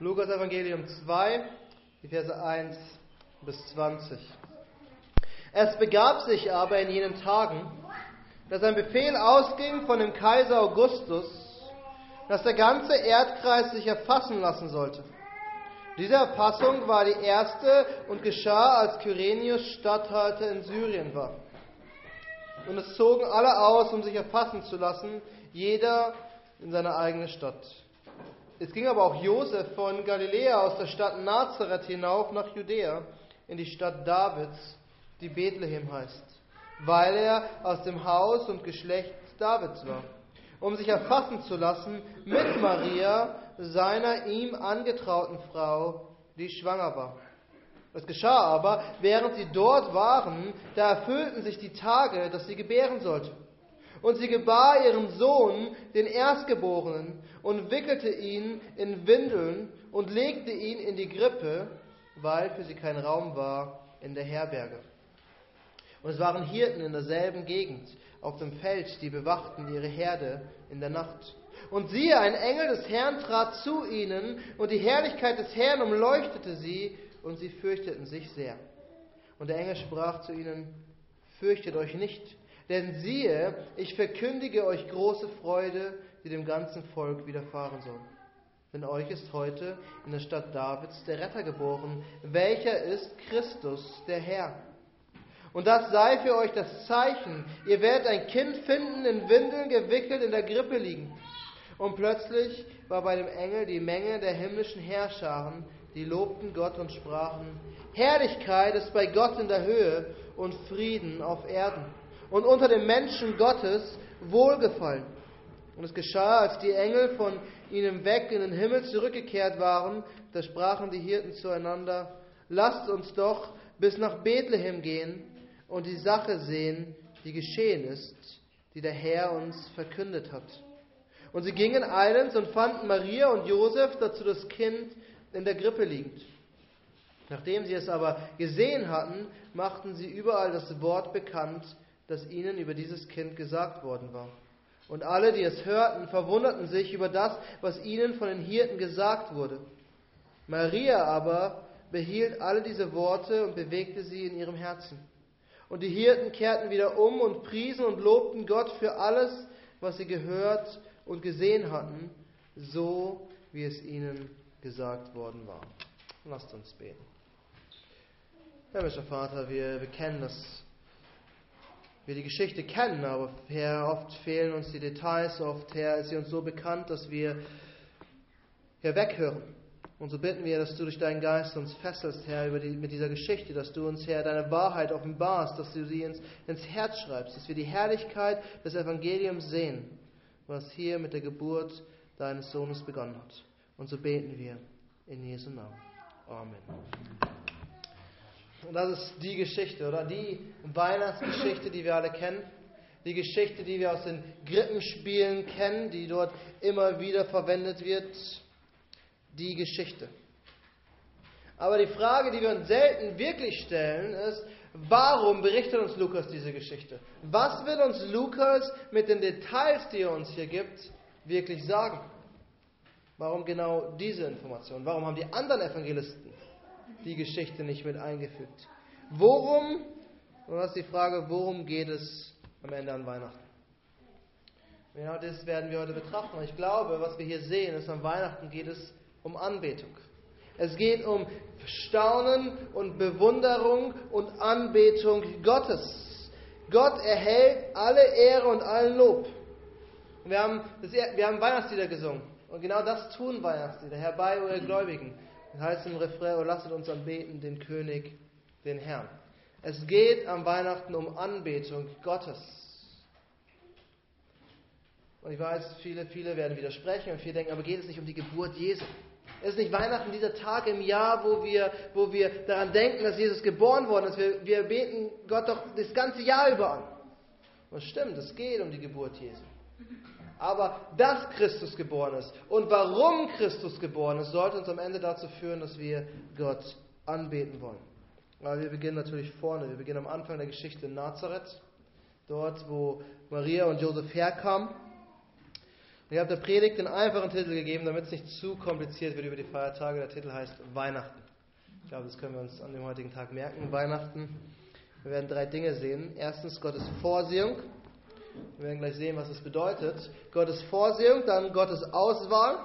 Lukas Evangelium 2, die Verse 1 bis 20. Es begab sich aber in jenen Tagen, dass ein Befehl ausging von dem Kaiser Augustus, dass der ganze Erdkreis sich erfassen lassen sollte. Diese Erfassung war die erste und geschah, als Kyrenius Statthalter in Syrien war. Und es zogen alle aus, um sich erfassen zu lassen, jeder in seine eigene Stadt. Es ging aber auch Josef von Galiläa aus der Stadt Nazareth hinauf nach Judäa, in die Stadt Davids, die Bethlehem heißt, weil er aus dem Haus und Geschlecht Davids war, um sich erfassen zu lassen mit Maria, seiner ihm angetrauten Frau, die schwanger war. Es geschah aber, während sie dort waren, da erfüllten sich die Tage, dass sie gebären sollte. Und sie gebar ihren Sohn, den Erstgeborenen, und wickelte ihn in Windeln und legte ihn in die Grippe, weil für sie kein Raum war in der Herberge. Und es waren Hirten in derselben Gegend auf dem Feld, die bewachten ihre Herde in der Nacht. Und siehe, ein Engel des Herrn trat zu ihnen, und die Herrlichkeit des Herrn umleuchtete sie, und sie fürchteten sich sehr. Und der Engel sprach zu ihnen, fürchtet euch nicht, denn siehe, ich verkündige euch große Freude, die dem ganzen Volk widerfahren soll. Denn euch ist heute in der Stadt Davids der Retter geboren, welcher ist Christus, der Herr. Und das sei für euch das Zeichen. Ihr werdet ein Kind finden, in Windeln gewickelt, in der Grippe liegen. Und plötzlich war bei dem Engel die Menge der himmlischen Herrscharen, die lobten Gott und sprachen, Herrlichkeit ist bei Gott in der Höhe und Frieden auf Erden. Und unter den Menschen Gottes Wohlgefallen. Und es geschah, als die Engel von ihnen weg in den Himmel zurückgekehrt waren, da sprachen die Hirten zueinander, lasst uns doch bis nach Bethlehem gehen und die Sache sehen, die geschehen ist, die der Herr uns verkündet hat. Und sie gingen eilends und fanden Maria und Josef dazu das Kind in der Grippe liegend. Nachdem sie es aber gesehen hatten, machten sie überall das Wort bekannt, das ihnen über dieses Kind gesagt worden war. Und alle, die es hörten, verwunderten sich über das, was ihnen von den Hirten gesagt wurde. Maria aber behielt alle diese Worte und bewegte sie in ihrem Herzen. Und die Hirten kehrten wieder um und priesen und lobten Gott für alles, was sie gehört und gesehen hatten, so wie es ihnen gesagt worden war. Lasst uns beten. Himmlischer Vater, wir, wir kennen das, wir die Geschichte kennen, aber Herr, oft fehlen uns die Details, oft, Herr, ist sie uns so bekannt, dass wir hier weghören. Und so bitten wir, dass du durch deinen Geist uns fesselst, Herr, die, mit dieser Geschichte, dass du uns, Herr, deine Wahrheit offenbarst, dass du sie ins, ins Herz schreibst, dass wir die Herrlichkeit des Evangeliums sehen was hier mit der Geburt deines Sohnes begonnen hat. Und so beten wir in Jesu Namen. Amen. Und das ist die Geschichte, oder? Die Weihnachtsgeschichte, die wir alle kennen. Die Geschichte, die wir aus den Grippenspielen kennen, die dort immer wieder verwendet wird. Die Geschichte. Aber die Frage, die wir uns selten wirklich stellen, ist, Warum berichtet uns Lukas diese Geschichte? Was will uns Lukas mit den Details, die er uns hier gibt, wirklich sagen? Warum genau diese Information? Warum haben die anderen Evangelisten die Geschichte nicht mit eingefügt? Worum, und das ist die Frage, worum geht es am Ende an Weihnachten? Genau das werden wir heute betrachten. Ich glaube, was wir hier sehen, ist, an Weihnachten geht es um Anbetung. Es geht um Staunen und Bewunderung und Anbetung Gottes. Gott erhält alle Ehre und allen Lob. Wir haben, das, wir haben Weihnachtslieder gesungen. Und genau das tun Weihnachtslieder. Herbei, ihr Gläubigen. Das heißt im Refrain, o lasset uns anbeten den König, den Herrn. Es geht am Weihnachten um Anbetung Gottes. Und ich weiß, viele, viele werden widersprechen und viele denken, aber geht es nicht um die Geburt Jesu? Es ist nicht Weihnachten dieser Tag im Jahr, wo wir, wo wir daran denken, dass Jesus geboren worden ist. Wir, wir beten Gott doch das ganze Jahr über an. Und stimmt, es geht um die Geburt Jesu. Aber dass Christus geboren ist und warum Christus geboren ist, sollte uns am Ende dazu führen, dass wir Gott anbeten wollen. Aber wir beginnen natürlich vorne. Wir beginnen am Anfang der Geschichte in Nazareth, dort, wo Maria und Josef herkamen. Ich habe der Predigt den einfachen Titel gegeben, damit es nicht zu kompliziert wird über die Feiertage. Der Titel heißt Weihnachten. Ich glaube, das können wir uns an dem heutigen Tag merken. Weihnachten. Wir werden drei Dinge sehen. Erstens Gottes Vorsehung. Wir werden gleich sehen, was es bedeutet. Gottes Vorsehung, dann Gottes Auswahl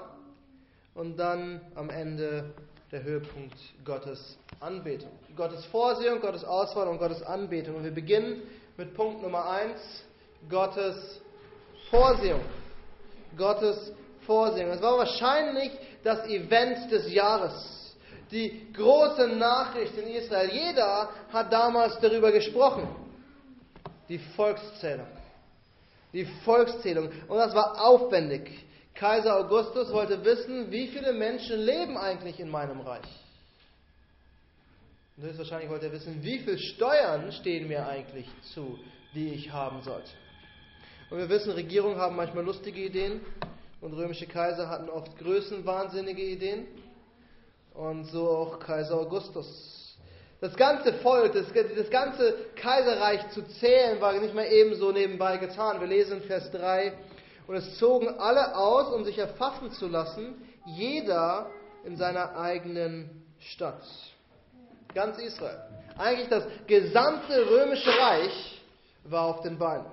und dann am Ende der Höhepunkt Gottes Anbetung. Gottes Vorsehung, Gottes Auswahl und Gottes Anbetung. Und wir beginnen mit Punkt Nummer eins: Gottes Vorsehung. Gottes Vorsehung. Es war wahrscheinlich das Event des Jahres. Die große Nachricht in Israel. Jeder hat damals darüber gesprochen. Die Volkszählung. Die Volkszählung. Und das war aufwendig. Kaiser Augustus wollte wissen, wie viele Menschen leben eigentlich in meinem Reich. Und höchstwahrscheinlich wollte er wissen, wie viele Steuern stehen mir eigentlich zu, die ich haben sollte. Und wir wissen, Regierungen haben manchmal lustige Ideen und römische Kaiser hatten oft größenwahnsinnige Ideen. Und so auch Kaiser Augustus. Das ganze Volk, das, das ganze Kaiserreich zu zählen, war nicht mal ebenso nebenbei getan. Wir lesen in Vers 3, und es zogen alle aus, um sich erfassen zu lassen, jeder in seiner eigenen Stadt. Ganz Israel. Eigentlich das gesamte römische Reich war auf den Beinen.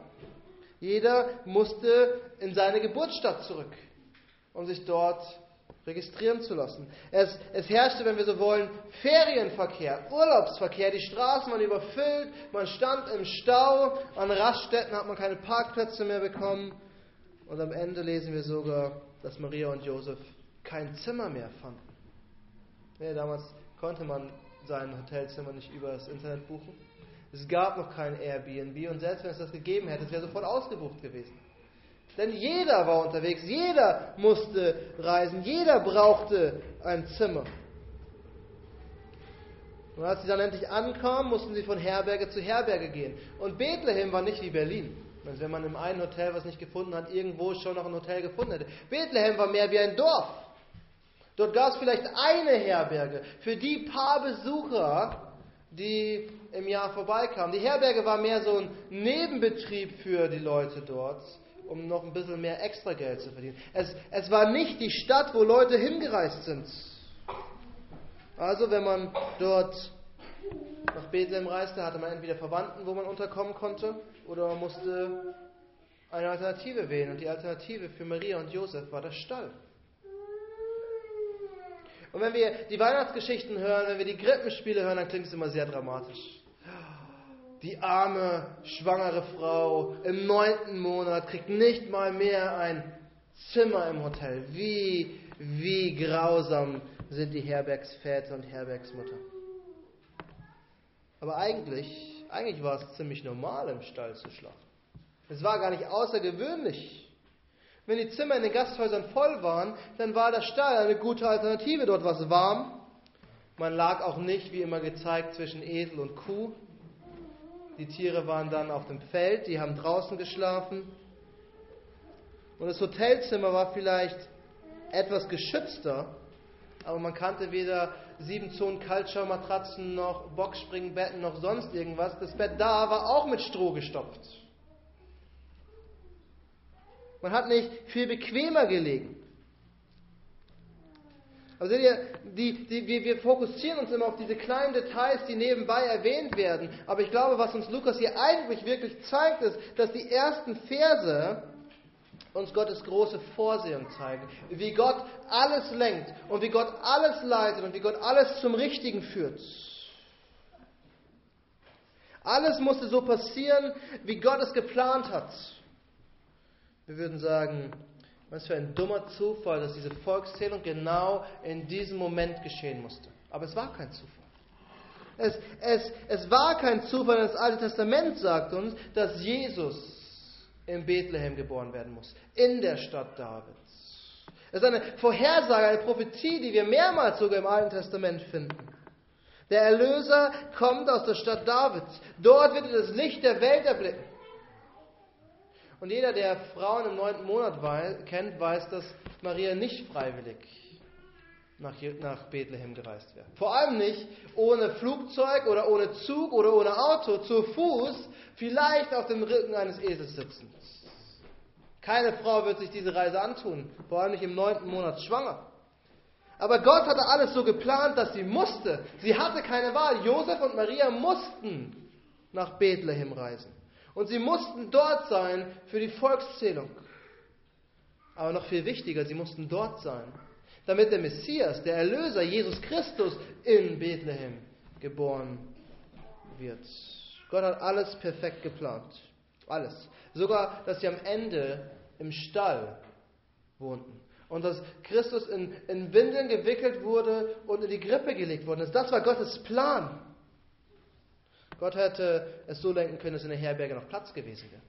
Jeder musste in seine Geburtsstadt zurück, um sich dort registrieren zu lassen. Es, es, herrschte, wenn wir so wollen, Ferienverkehr, Urlaubsverkehr. Die Straßen waren überfüllt, man stand im Stau, an Raststätten hat man keine Parkplätze mehr bekommen. Und am Ende lesen wir sogar, dass Maria und Josef kein Zimmer mehr fanden. Ja, damals konnte man sein Hotelzimmer nicht über das Internet buchen. Es gab noch kein Airbnb und selbst wenn es das gegeben hätte, es wäre sofort ausgebucht gewesen. Denn jeder war unterwegs, jeder musste reisen, jeder brauchte ein Zimmer. Und als sie dann endlich ankamen, mussten sie von Herberge zu Herberge gehen. Und Bethlehem war nicht wie Berlin. Also wenn man im einen Hotel was nicht gefunden hat, irgendwo schon noch ein Hotel gefunden hätte. Bethlehem war mehr wie ein Dorf. Dort gab es vielleicht eine Herberge für die paar Besucher, die im Jahr vorbeikamen. Die Herberge war mehr so ein Nebenbetrieb für die Leute dort, um noch ein bisschen mehr Extrageld zu verdienen. Es, es war nicht die Stadt, wo Leute hingereist sind. Also wenn man dort nach Bethlehem reiste, hatte man entweder Verwandten, wo man unterkommen konnte, oder man musste eine Alternative wählen. Und die Alternative für Maria und Josef war der Stall. Und wenn wir die Weihnachtsgeschichten hören, wenn wir die Krippenspiele hören, dann klingt es immer sehr dramatisch. Die arme, schwangere Frau im neunten Monat kriegt nicht mal mehr ein Zimmer im Hotel. Wie, wie grausam sind die Herbergsväter und Herbergsmutter. Aber eigentlich, eigentlich war es ziemlich normal, im Stall zu schlafen. Es war gar nicht außergewöhnlich. Wenn die Zimmer in den Gasthäusern voll waren, dann war der Stall eine gute Alternative. Dort war es warm. Man lag auch nicht, wie immer gezeigt, zwischen Esel und Kuh. Die Tiere waren dann auf dem Feld, die haben draußen geschlafen. Und das Hotelzimmer war vielleicht etwas geschützter, aber man kannte weder sieben Zonen Kaltschaummatratzen noch Boxspringbetten noch sonst irgendwas. Das Bett da war auch mit Stroh gestopft. Man hat nicht viel bequemer gelegen. Aber seht ihr, die, die, wir, wir fokussieren uns immer auf diese kleinen Details, die nebenbei erwähnt werden. Aber ich glaube, was uns Lukas hier eigentlich wirklich zeigt, ist, dass die ersten Verse uns Gottes große Vorsehung zeigen. Wie Gott alles lenkt und wie Gott alles leitet und wie Gott alles zum Richtigen führt. Alles musste so passieren, wie Gott es geplant hat. Wir würden sagen, was für ein dummer Zufall, dass diese Volkszählung genau in diesem Moment geschehen musste. Aber es war kein Zufall. Es, es, es war kein Zufall, das Alte Testament sagt uns, dass Jesus in Bethlehem geboren werden muss, in der Stadt Davids. Es ist eine Vorhersage, eine Prophetie, die wir mehrmals sogar im Alten Testament finden. Der Erlöser kommt aus der Stadt Davids. Dort wird er das Licht der Welt erblicken. Und jeder, der Frauen im neunten Monat kennt, weiß, dass Maria nicht freiwillig nach, nach Bethlehem gereist wäre. Vor allem nicht ohne Flugzeug oder ohne Zug oder ohne Auto, zu Fuß, vielleicht auf dem Rücken eines Esels sitzend. Keine Frau wird sich diese Reise antun, vor allem nicht im neunten Monat schwanger. Aber Gott hatte alles so geplant, dass sie musste. Sie hatte keine Wahl. Josef und Maria mussten nach Bethlehem reisen. Und sie mussten dort sein für die Volkszählung. Aber noch viel wichtiger, sie mussten dort sein, damit der Messias, der Erlöser, Jesus Christus in Bethlehem geboren wird. Gott hat alles perfekt geplant. Alles. Sogar, dass sie am Ende im Stall wohnten. Und dass Christus in, in Windeln gewickelt wurde und in die Grippe gelegt worden ist. Das war Gottes Plan. Gott hätte es so lenken können, dass in der Herberge noch Platz gewesen wäre.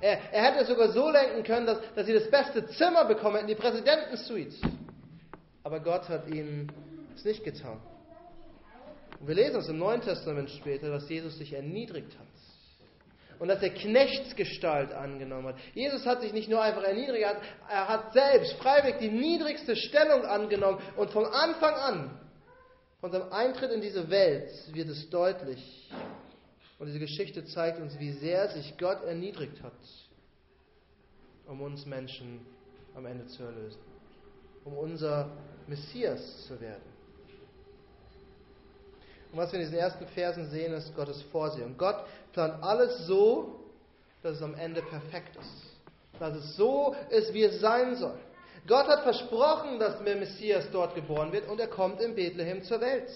Er, er hätte es sogar so lenken können, dass, dass sie das beste Zimmer bekommen hätten, die Präsidentensuite. Aber Gott hat ihnen es nicht getan. Und wir lesen es im Neuen Testament später, dass Jesus sich erniedrigt hat. Und dass er Knechtsgestalt angenommen hat. Jesus hat sich nicht nur einfach erniedrigt, er hat, er hat selbst freiwillig die niedrigste Stellung angenommen. Und von Anfang an, von seinem Eintritt in diese Welt, wird es deutlich. Und diese Geschichte zeigt uns, wie sehr sich Gott erniedrigt hat, um uns Menschen am Ende zu erlösen. Um unser Messias zu werden. Und was wir in diesen ersten Versen sehen, ist Gottes Vorsehung. Gott plant alles so, dass es am Ende perfekt ist. Dass es so ist, wie es sein soll. Gott hat versprochen, dass der Messias dort geboren wird und er kommt in Bethlehem zur Welt.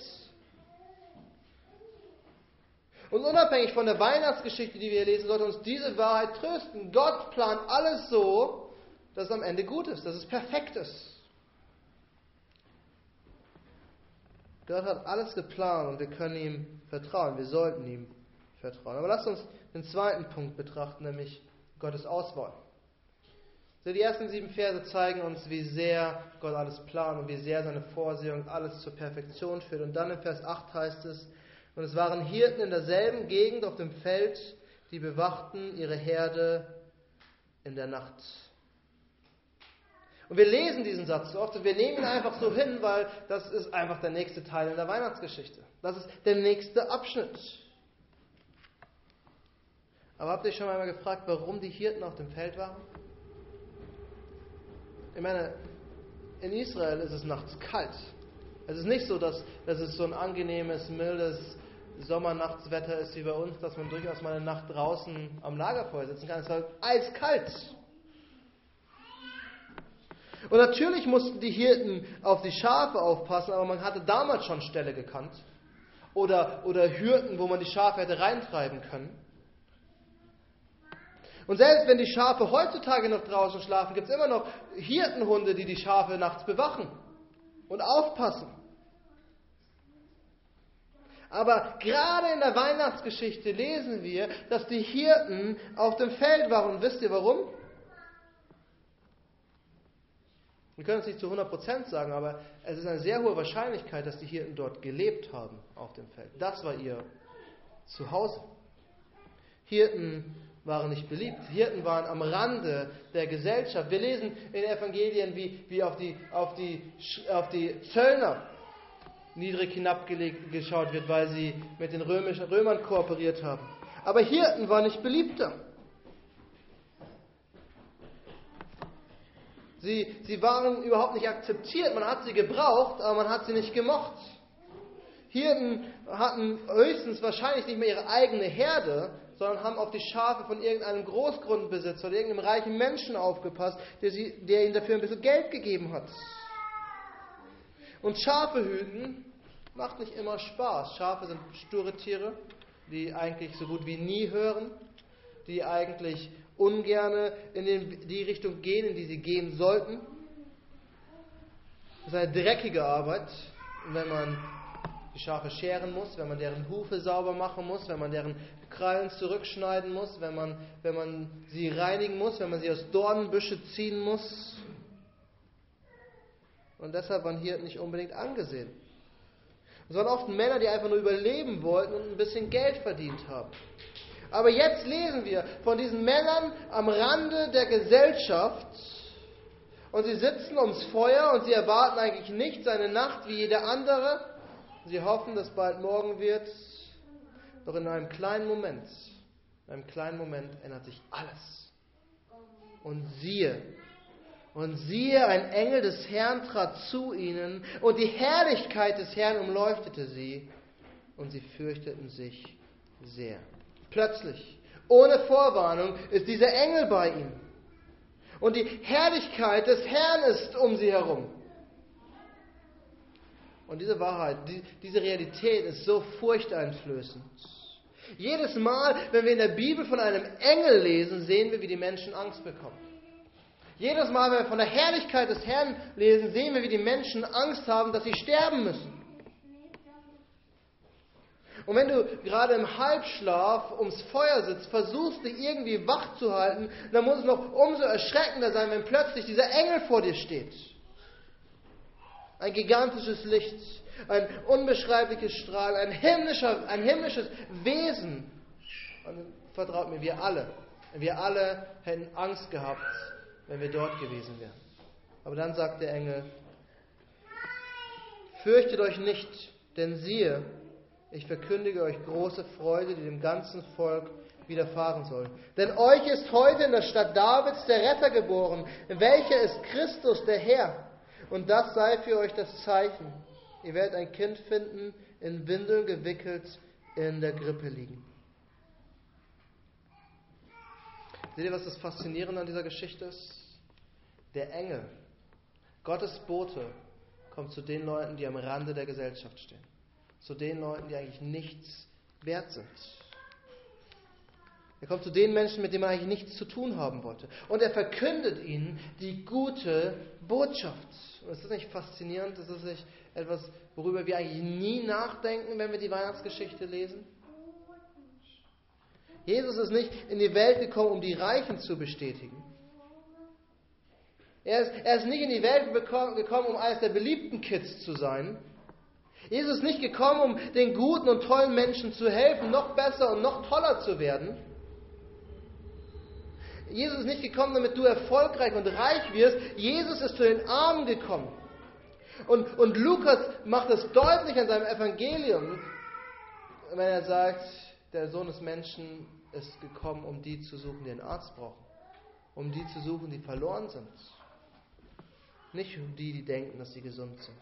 Und unabhängig von der Weihnachtsgeschichte, die wir lesen, sollte uns diese Wahrheit trösten. Gott plant alles so, dass es am Ende gut ist, dass es perfekt ist. Gott hat alles geplant und wir können ihm vertrauen. Wir sollten ihm vertrauen. Aber lasst uns den zweiten Punkt betrachten, nämlich Gottes Auswahl. Also die ersten sieben Verse zeigen uns, wie sehr Gott alles plant und wie sehr seine Vorsehung alles zur Perfektion führt. Und dann in Vers 8 heißt es, und es waren Hirten in derselben Gegend auf dem Feld, die bewachten ihre Herde in der Nacht. Und wir lesen diesen Satz so oft und wir nehmen ihn einfach so hin, weil das ist einfach der nächste Teil in der Weihnachtsgeschichte. Das ist der nächste Abschnitt. Aber habt ihr schon einmal gefragt, warum die Hirten auf dem Feld waren? Ich meine, in Israel ist es nachts kalt. Es ist nicht so, dass, dass es so ein angenehmes, mildes Sommernachtswetter ist wie bei uns, dass man durchaus mal eine Nacht draußen am Lagerfeuer sitzen kann. Es war eiskalt. Und natürlich mussten die Hirten auf die Schafe aufpassen, aber man hatte damals schon Ställe gekannt. Oder, oder Hürden, wo man die Schafe hätte reintreiben können. Und selbst wenn die Schafe heutzutage noch draußen schlafen, gibt es immer noch Hirtenhunde, die die Schafe nachts bewachen und aufpassen. Aber gerade in der Weihnachtsgeschichte lesen wir, dass die Hirten auf dem Feld waren. Wisst ihr warum? Wir können es nicht zu 100% sagen, aber es ist eine sehr hohe Wahrscheinlichkeit, dass die Hirten dort gelebt haben auf dem Feld. Das war ihr Zuhause. Hirten waren nicht beliebt. Hirten waren am Rande der Gesellschaft. Wir lesen in Evangelien, wie, wie auf, die, auf, die, auf die Zöllner niedrig hinabgeschaut wird, weil sie mit den Römischen, Römern kooperiert haben. Aber Hirten waren nicht beliebter. Sie, sie waren überhaupt nicht akzeptiert. Man hat sie gebraucht, aber man hat sie nicht gemocht. Hirten hatten höchstens wahrscheinlich nicht mehr ihre eigene Herde, sondern haben auf die Schafe von irgendeinem Großgrundbesitzer oder irgendeinem reichen Menschen aufgepasst, der, sie, der ihnen dafür ein bisschen Geld gegeben hat. Und Schafe hüten macht nicht immer Spaß. Schafe sind sture Tiere, die eigentlich so gut wie nie hören, die eigentlich ungerne in die Richtung gehen, in die sie gehen sollten. Das ist eine dreckige Arbeit, wenn man die Schafe scheren muss, wenn man deren Hufe sauber machen muss, wenn man deren Krallen zurückschneiden muss, wenn man, wenn man sie reinigen muss, wenn man sie aus Dornenbüsche ziehen muss. Und deshalb waren Hirten nicht unbedingt angesehen. Es waren oft Männer, die einfach nur überleben wollten und ein bisschen Geld verdient haben. Aber jetzt lesen wir von diesen Männern am Rande der Gesellschaft und sie sitzen ums Feuer und sie erwarten eigentlich nicht seine Nacht wie jeder andere. Sie hoffen, dass bald morgen wird. Doch in einem kleinen Moment, in einem kleinen Moment ändert sich alles. Und siehe, und siehe, ein Engel des Herrn trat zu ihnen, und die Herrlichkeit des Herrn umleuchtete sie, und sie fürchteten sich sehr. Plötzlich, ohne Vorwarnung, ist dieser Engel bei ihnen. Und die Herrlichkeit des Herrn ist um sie herum. Und diese Wahrheit, die, diese Realität ist so furchteinflößend. Jedes Mal, wenn wir in der Bibel von einem Engel lesen, sehen wir, wie die Menschen Angst bekommen. Jedes Mal, wenn wir von der Herrlichkeit des Herrn lesen, sehen wir, wie die Menschen Angst haben, dass sie sterben müssen. Und wenn du gerade im Halbschlaf ums Feuer sitzt, versuchst dich irgendwie wach zu halten, dann muss es noch umso erschreckender sein, wenn plötzlich dieser Engel vor dir steht. Ein gigantisches Licht, ein unbeschreibliches Strahl, ein, himmlischer, ein himmlisches Wesen. Und vertraut mir, wir alle, wir alle hätten Angst gehabt, wenn wir dort gewesen wären. Aber dann sagt der Engel, fürchtet euch nicht, denn siehe, ich verkündige euch große Freude, die dem ganzen Volk widerfahren soll. Denn euch ist heute in der Stadt Davids der Retter geboren, welcher ist Christus, der Herr. Und das sei für euch das Zeichen. Ihr werdet ein Kind finden, in Windeln gewickelt, in der Grippe liegen. Seht ihr, was das Faszinierende an dieser Geschichte ist? Der Engel, Gottes Bote, kommt zu den Leuten, die am Rande der Gesellschaft stehen. Zu den Leuten, die eigentlich nichts wert sind. Er kommt zu den Menschen, mit denen man eigentlich nichts zu tun haben wollte. Und er verkündet ihnen die gute Botschaft. Und ist das nicht faszinierend? Ist das nicht etwas, worüber wir eigentlich nie nachdenken, wenn wir die Weihnachtsgeschichte lesen? Jesus ist nicht in die Welt gekommen, um die Reichen zu bestätigen. Er ist, er ist nicht in die Welt gekommen, um eines der beliebten Kids zu sein. Jesus ist nicht gekommen, um den guten und tollen Menschen zu helfen, noch besser und noch toller zu werden. Jesus ist nicht gekommen, damit du erfolgreich und reich wirst. Jesus ist zu den Armen gekommen. Und, und Lukas macht es deutlich in seinem Evangelium, wenn er sagt, der Sohn des Menschen ist gekommen, um die zu suchen, die einen Arzt brauchen. Um die zu suchen, die verloren sind. Nicht um die, die denken, dass sie gesund sind.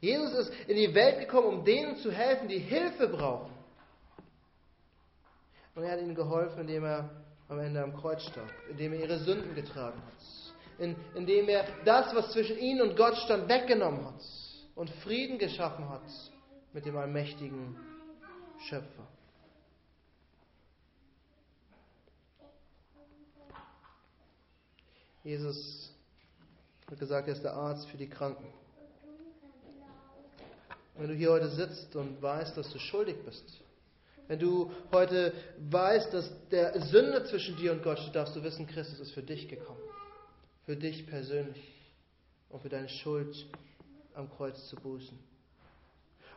Jesus ist in die Welt gekommen, um denen zu helfen, die Hilfe brauchen. Und er hat ihnen geholfen, indem er am Ende am Kreuz starb, indem er ihre Sünden getragen hat, in, indem er das, was zwischen ihnen und Gott stand, weggenommen hat und Frieden geschaffen hat mit dem allmächtigen Schöpfer. Jesus hat gesagt, er ist der Arzt für die Kranken. Wenn du hier heute sitzt und weißt, dass du schuldig bist, wenn du heute weißt, dass der Sünde zwischen dir und Gott steht, darfst du wissen, Christus ist für dich gekommen. Für dich persönlich. Und für deine Schuld am Kreuz zu bußen.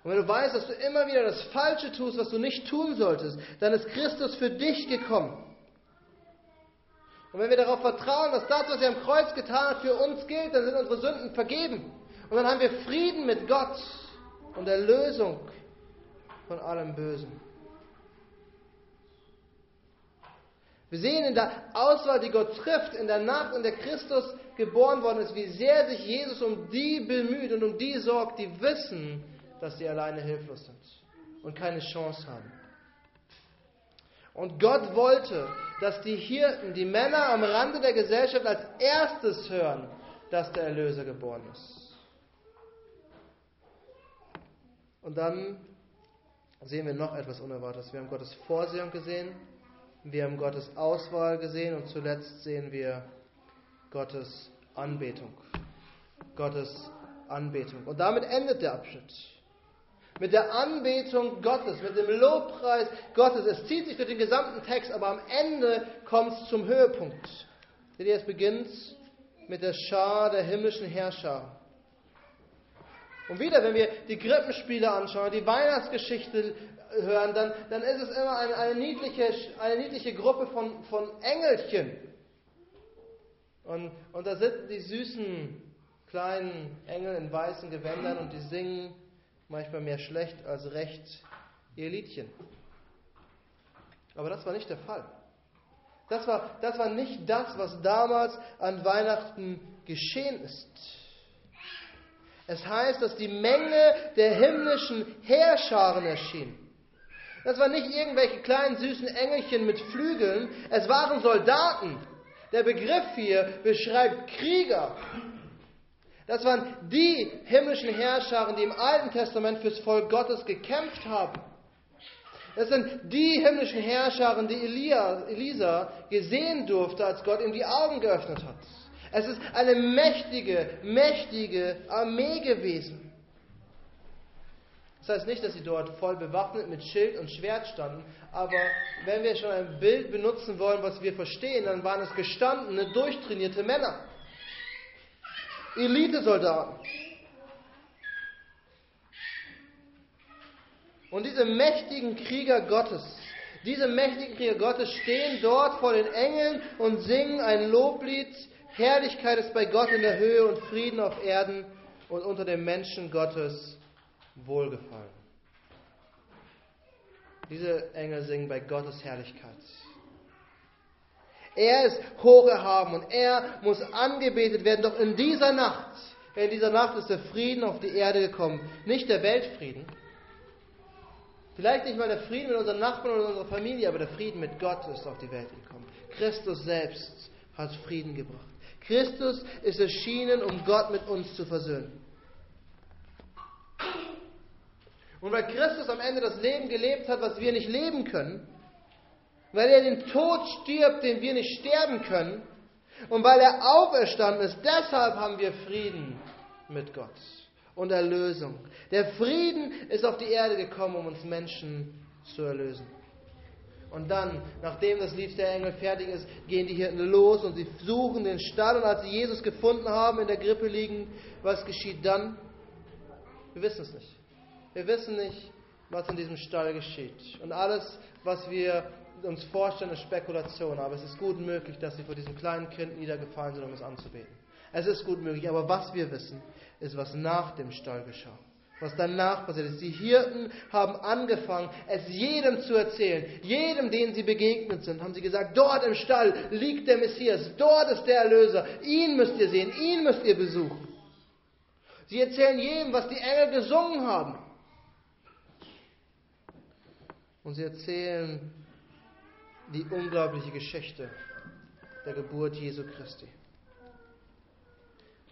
Und wenn du weißt, dass du immer wieder das Falsche tust, was du nicht tun solltest, dann ist Christus für dich gekommen. Und wenn wir darauf vertrauen, dass das, was er am Kreuz getan hat, für uns gilt, dann sind unsere Sünden vergeben. Und dann haben wir Frieden mit Gott und Erlösung von allem Bösen. Wir sehen in der Auswahl, die Gott trifft, in der Nacht, in der Christus geboren worden ist, wie sehr sich Jesus um die bemüht und um die sorgt, die wissen, dass sie alleine hilflos sind und keine Chance haben. Und Gott wollte, dass die Hirten, die Männer am Rande der Gesellschaft als erstes hören, dass der Erlöser geboren ist. Und dann sehen wir noch etwas Unerwartetes. Wir haben Gottes Vorsehung gesehen, wir haben Gottes Auswahl gesehen und zuletzt sehen wir Gottes Anbetung. Gottes Anbetung. Und damit endet der Abschnitt. Mit der Anbetung Gottes, mit dem Lobpreis Gottes. Es zieht sich durch den gesamten Text, aber am Ende kommt es zum Höhepunkt. Seht ihr, es beginnt mit der Schar der himmlischen Herrscher. Und wieder, wenn wir die Krippenspiele anschauen, die Weihnachtsgeschichte hören, dann, dann ist es immer eine, eine, niedliche, eine niedliche Gruppe von, von Engelchen. Und, und da sitzen die süßen kleinen Engel in weißen Gewändern und die singen manchmal mehr schlecht als recht ihr Liedchen. Aber das war nicht der Fall. Das war, das war nicht das, was damals an Weihnachten geschehen ist. Es heißt, dass die Menge der himmlischen Heerscharen erschien. Das waren nicht irgendwelche kleinen süßen Engelchen mit Flügeln, es waren Soldaten. Der Begriff hier beschreibt Krieger. Das waren die himmlischen Herrscharen, die im Alten Testament fürs Volk Gottes gekämpft haben. Das sind die himmlischen Herrscharen, die Elia, Elisa gesehen durfte, als Gott ihm die Augen geöffnet hat. Es ist eine mächtige, mächtige Armee gewesen. Das heißt nicht, dass sie dort voll bewaffnet mit Schild und Schwert standen, aber wenn wir schon ein Bild benutzen wollen, was wir verstehen, dann waren es gestandene, durchtrainierte Männer. Elitesoldaten. Und diese mächtigen Krieger Gottes, diese mächtigen Krieger Gottes stehen dort vor den Engeln und singen ein Loblied. Herrlichkeit ist bei Gott in der Höhe und Frieden auf Erden und unter den Menschen Gottes Wohlgefallen. Diese Engel singen bei Gottes Herrlichkeit. Er ist hoch erhaben und er muss angebetet werden. Doch in dieser Nacht, in dieser Nacht ist der Frieden auf die Erde gekommen. Nicht der Weltfrieden, Vielleicht nicht mal der Frieden mit unseren Nachbarn oder unserer Familie, aber der Frieden mit Gott ist auf die Welt gekommen. Christus selbst hat Frieden gebracht. Christus ist erschienen, um Gott mit uns zu versöhnen. Und weil Christus am Ende das Leben gelebt hat, was wir nicht leben können, weil er den Tod stirbt, den wir nicht sterben können, und weil er auferstanden ist, deshalb haben wir Frieden mit Gott und Erlösung. Der Frieden ist auf die Erde gekommen, um uns Menschen zu erlösen. Und dann, nachdem das Lied der Engel fertig ist, gehen die Hirten los und sie suchen den Stall. Und als sie Jesus gefunden haben, in der Grippe liegen, was geschieht dann? Wir wissen es nicht. Wir wissen nicht, was in diesem Stall geschieht. Und alles, was wir uns vorstellen, ist Spekulation. Aber es ist gut möglich, dass sie vor diesem kleinen Kind niedergefallen sind, um es anzubeten. Es ist gut möglich. Aber was wir wissen, ist, was nach dem Stall geschah. Was danach passiert ist. Die Hirten haben angefangen, es jedem zu erzählen. Jedem, denen sie begegnet sind, haben sie gesagt, dort im Stall liegt der Messias, dort ist der Erlöser. Ihn müsst ihr sehen, ihn müsst ihr besuchen. Sie erzählen jedem, was die Engel gesungen haben. Und sie erzählen die unglaubliche Geschichte der Geburt Jesu Christi.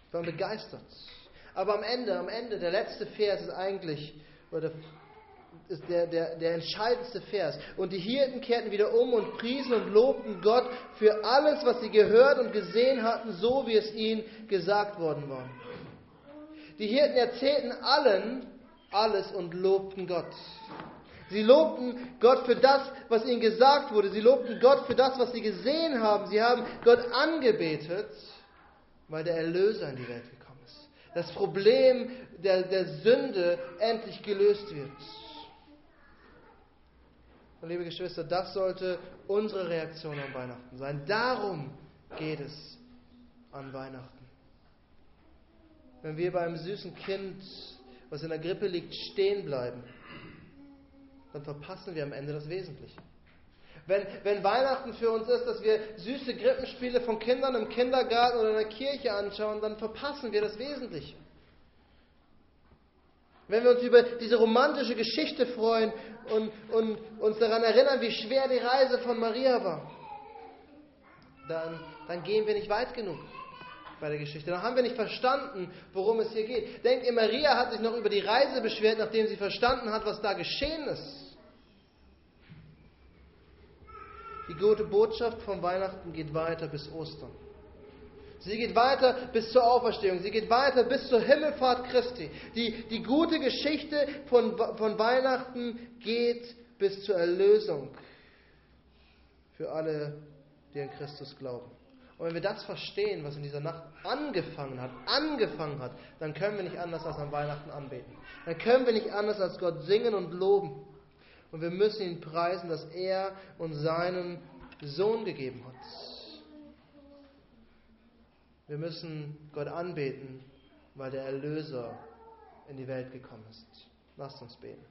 Ich war begeistert. Aber am Ende, am Ende, der letzte Vers ist eigentlich, oder ist der, der, der entscheidendste Vers. Und die Hirten kehrten wieder um und priesen und lobten Gott für alles, was sie gehört und gesehen hatten, so wie es ihnen gesagt worden war. Die Hirten erzählten allen alles und lobten Gott. Sie lobten Gott für das, was ihnen gesagt wurde. Sie lobten Gott für das, was sie gesehen haben. Sie haben Gott angebetet, weil der Erlöser in die Welt gekommen ist. Das Problem der, der Sünde endlich gelöst wird. Und liebe Geschwister, das sollte unsere Reaktion an Weihnachten sein. Darum geht es an Weihnachten. Wenn wir beim süßen Kind, was in der Grippe liegt, stehen bleiben, dann verpassen wir am Ende das Wesentliche. Wenn, wenn Weihnachten für uns ist, dass wir süße Grippenspiele von Kindern im Kindergarten oder in der Kirche anschauen, dann verpassen wir das Wesentliche. Wenn wir uns über diese romantische Geschichte freuen und, und uns daran erinnern, wie schwer die Reise von Maria war, dann, dann gehen wir nicht weit genug bei der Geschichte. Dann haben wir nicht verstanden, worum es hier geht. Denkt ihr, Maria hat sich noch über die Reise beschwert, nachdem sie verstanden hat, was da geschehen ist. Die gute Botschaft von Weihnachten geht weiter bis Ostern. Sie geht weiter bis zur Auferstehung. Sie geht weiter bis zur Himmelfahrt Christi. Die, die gute Geschichte von, von Weihnachten geht bis zur Erlösung für alle, die an Christus glauben. Und wenn wir das verstehen, was in dieser Nacht angefangen hat, angefangen hat, dann können wir nicht anders als an Weihnachten anbeten. Dann können wir nicht anders als Gott singen und loben. Und wir müssen ihn preisen, dass er uns seinen Sohn gegeben hat. Wir müssen Gott anbeten, weil der Erlöser in die Welt gekommen ist. Lasst uns beten.